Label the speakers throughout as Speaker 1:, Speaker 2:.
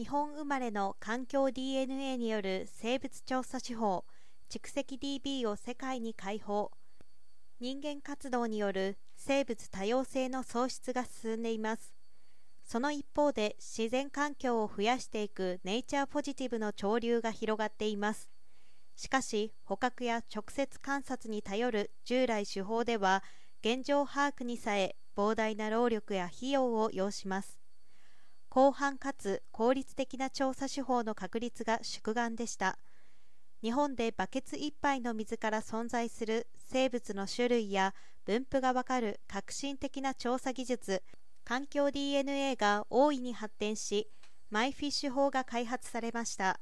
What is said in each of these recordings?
Speaker 1: 日本生まれの環境 DNA による生物調査手法蓄積 DB を世界に開放。人間活動による生物多様性の創出が進んでいます。その一方で自然環境を増やしていくネイチャーポジティブの潮流が広がっています。しかし捕獲や直接観察に頼る従来手法では現状把握にさえ膨大な労力や費用を要します。広範かつ効率的な調査手法の確立が宿願でした。日本でバケツ1杯の水から存在する生物の種類や分布がわかる革新的な調査技術環境 DNA が大いに発展しマイフィッシュ法が開発されました。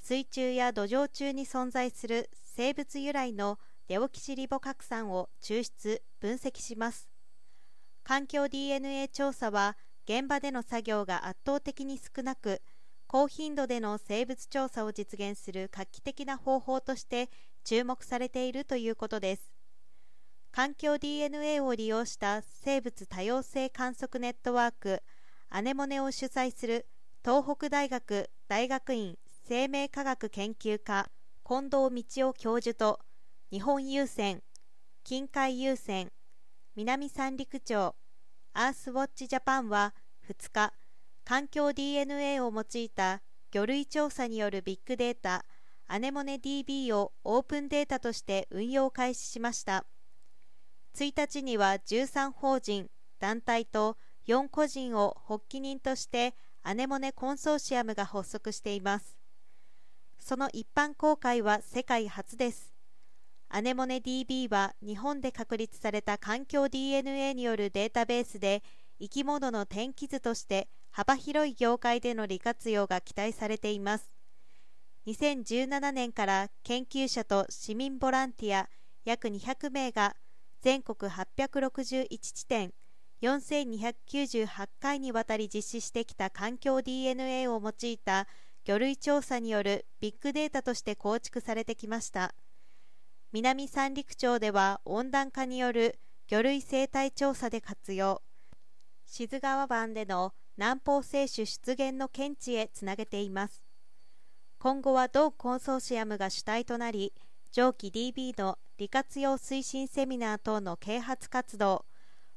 Speaker 1: 水中や土壌中に存在する生物由来のデオキシリボ核酸を抽出分析します。環境 DNA 調査は現場での作業が圧倒的に少なく高頻度での生物調査を実現する画期的な方法として注目されているということです。環境 DNA を利用した生物多様性観測ネットワークアネモネを主催する東北大学大学院生命科学研究科近藤道夫教授と日本郵船近海郵船南三陸町アースウォッチジャパンは2日、環境 DNA を用いた魚類調査によるビッグデータ、アネモネ DB をオープンデータとして運用開始しました。1日には13法人、団体と4個人を発起人としてアネモネコンソーシアムが発足しています。その一般公開は世界初です。アネモネ DB は日本で確立された環境 DNA によるデータベースで生き物の天気図として幅広い業界での利活用が期待されています。2017年から研究者と市民ボランティア約200名が全国861地点4298回にわたり実施してきた環境 DNA を用いた魚類調査によるビッグデータとして構築されてきました。南三陸町では温暖化による魚類生態調査で活用。志津川湾での南方性種出現の検知へつなげています。今後は同コンソーシアムが主体となり上記 DB の利活用推進セミナー等の啓発活動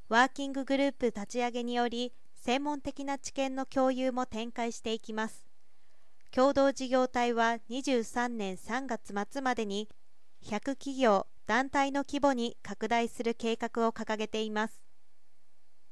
Speaker 1: ワーキンググループ立ち上げにより専門的な知見の共有も展開していきます。共同事業体は23年3月末までに100企業、団体の規模に拡大する計画を掲げています。